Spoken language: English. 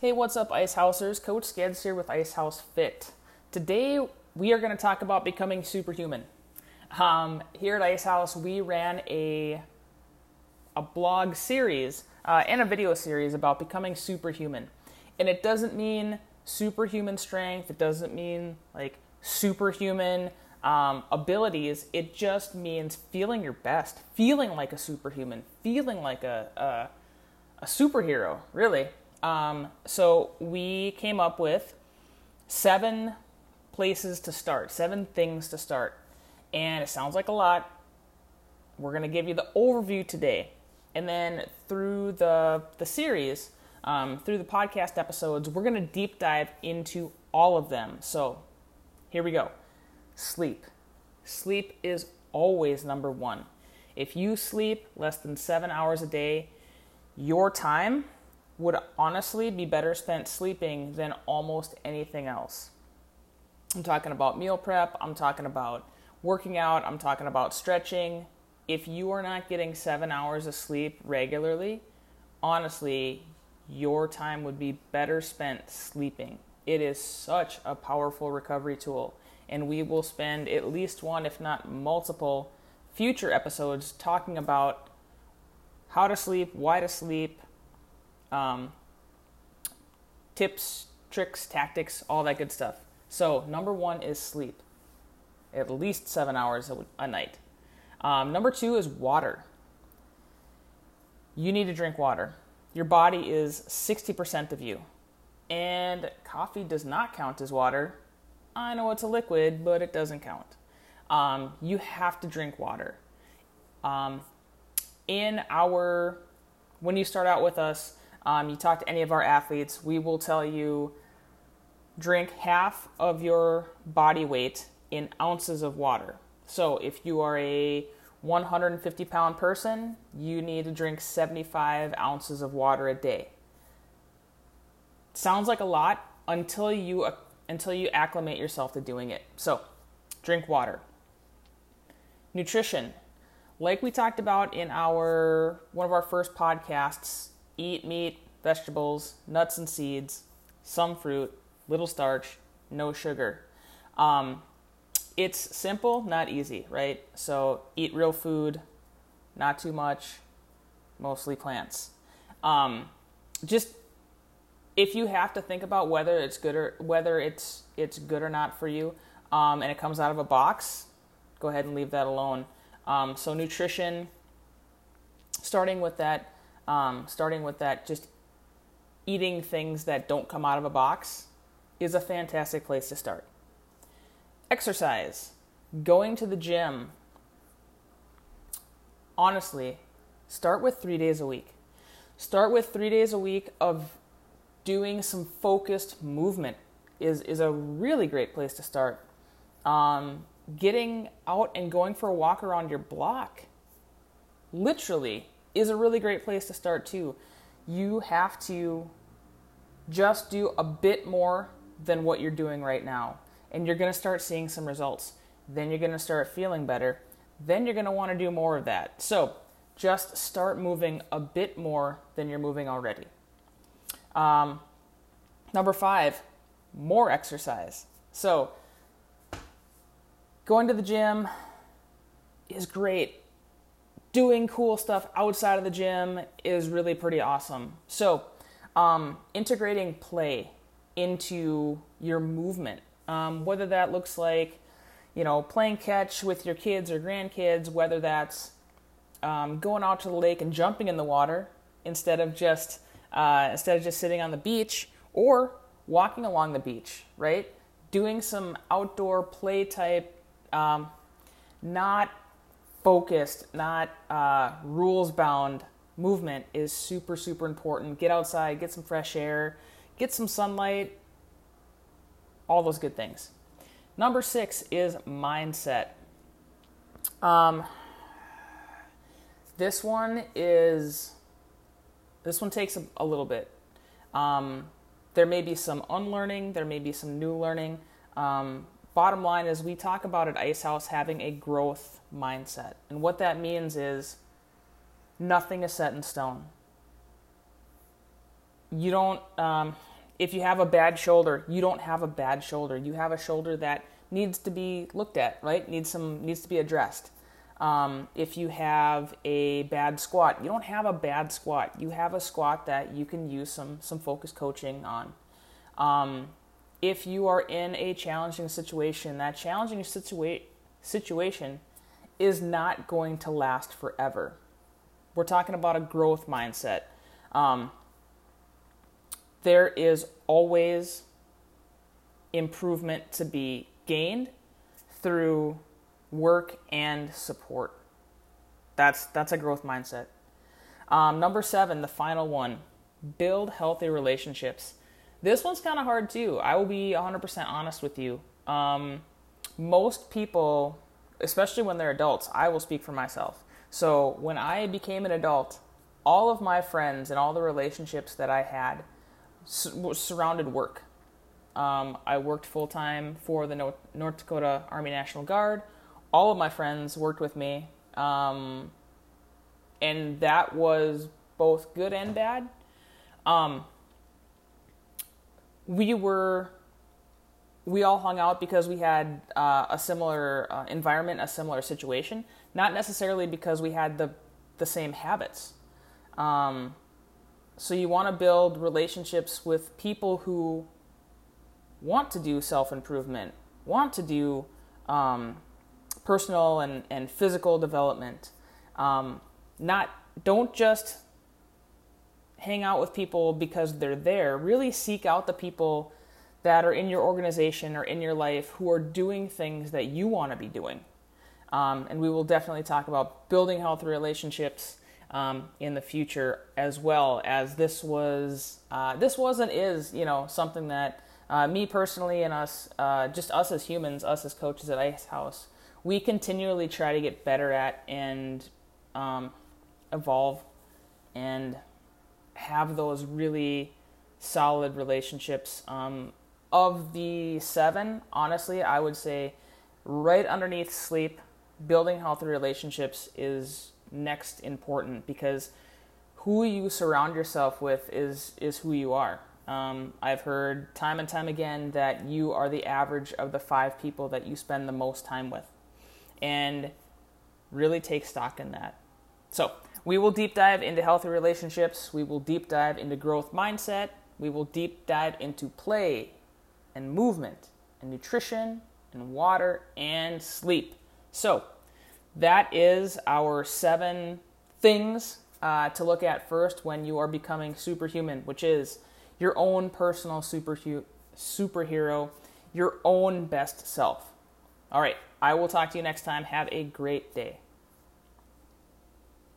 Hey, what's up, Ice Housers? Coach Skids here with Ice House Fit. Today, we are going to talk about becoming superhuman. Um, here at Ice House, we ran a a blog series uh, and a video series about becoming superhuman, and it doesn't mean superhuman strength. It doesn't mean like superhuman um, abilities. It just means feeling your best, feeling like a superhuman, feeling like a a, a superhero, really. Um, so we came up with seven places to start, seven things to start. And it sounds like a lot. We're going to give you the overview today. And then through the, the series, um, through the podcast episodes, we're going to deep dive into all of them. So here we go sleep. Sleep is always number one. If you sleep less than seven hours a day, your time would honestly be better spent sleeping than almost anything else. I'm talking about meal prep, I'm talking about working out, I'm talking about stretching. If you are not getting seven hours of sleep regularly, honestly, your time would be better spent sleeping. It is such a powerful recovery tool, and we will spend at least one, if not multiple, future episodes talking about how to sleep, why to sleep, um, tips, tricks, tactics, all that good stuff. So, number one is sleep, at least seven hours a, night. Um, number two is water. You need to drink water. Your body is 60% of you. And coffee does not count as water. I know it's a liquid, but it doesn't count. Um, you have to drink water. Um, in our, when you start out with us, um, you talk to any of our athletes, we will tell you drink half of your body weight in ounces of water. So if you are a 150 pound person, you need to drink 75 ounces of water a day. Sounds like a lot until you until you acclimate yourself to doing it. So, drink water. Nutrition. Like we talked about in our one of our first podcasts, eat meat, vegetables, nuts and seeds, some fruit, little starch, no sugar. Um, it's simple, not easy, right? So eat real food, not too much, mostly plants. Um, just if you have to think about whether it's good or whether it's it's good or not for you, um, and it comes out of a box, go ahead and leave that alone. Um, so nutrition, starting with that um, starting with that, just eating things that don't come out of a box is a fantastic place to start. Exercise, going to the gym. Honestly, start with three days a week. Start with three days a week of doing some focused movement is, is a really great place to start. Um, getting out and going for a walk around your block, literally is a really great place to start too. You have to just do a bit more than what you're doing right now, and you're going to start seeing some results. Then you're going to start feeling better. Then you're going to want to do more of that. So just start moving a bit more than you're moving already. Um, number five, more exercise. So going to the gym is great doing cool stuff outside of the gym is really pretty awesome. So, um, integrating play into your movement, um, whether that looks like, you know, playing catch with your kids or grandkids, whether that's um, going out to the lake and jumping in the water instead of just uh, instead of just sitting on the beach, or walking along the beach, right? Doing some outdoor play type, um, not focused, not uh, rules bound movement is super, super important. Get outside, get some fresh air, get some sunlight, all those good things. Number six is mindset. Um, this one is this one takes a, a little bit. Um, there may be some unlearning, there may be some new learning. Um, bottom line is we talk about at Ice House having a growth mindset. And what that means is nothing is set in stone. You don't, um, if you have a bad shoulder, you don't have a bad shoulder. You have a shoulder that needs to be looked at, right? Needs some needs to be addressed. Um, if you have a bad squat, you don't have a bad squat. You have a squat that you can use some some focus coaching on. Um, if you are in a challenging situation, that challenging situa- situation is not going to last forever. We're talking about a growth mindset. Um, there is always improvement to be gained through work and support. That's that's a growth mindset. Um, number seven, the final one, build healthy relationships. This one's kind of hard too. I will be 100% honest with you. Um, most people, especially when they're adults, I will speak for myself. So when I became an adult, all of my friends and all the relationships that I had surrounded work. Um, I worked full time for the North Dakota Army National Guard. All of my friends worked with me, um, and that was both good and bad. Um, we were we all hung out because we had uh, a similar uh, environment, a similar situation, not necessarily because we had the the same habits. Um, so you want to build relationships with people who want to do self improvement, want to do um, personal and, and physical development. Um, not don't just hang out with people because they're there. Really seek out the people that are in your organization or in your life who are doing things that you want to be doing. Um, and we will definitely talk about building healthy relationships um, in the future as well as this was uh, this wasn't is you know something that uh, me personally and us uh, just us as humans us as coaches at ice house we continually try to get better at and um, evolve and have those really solid relationships. Um, of the seven, honestly, I would say right underneath sleep, building healthy relationships is next important because who you surround yourself with is is who you are. Um, I've heard time and time again that you are the average of the five people that you spend the most time with, and really take stock in that. So we will deep dive into healthy relationships. We will deep dive into growth mindset. We will deep dive into play and movement and nutrition and water and sleep. So, that is our seven things uh, to look at first when you are becoming superhuman, which is your own personal superhero, your own best self. All right, I will talk to you next time. Have a great day.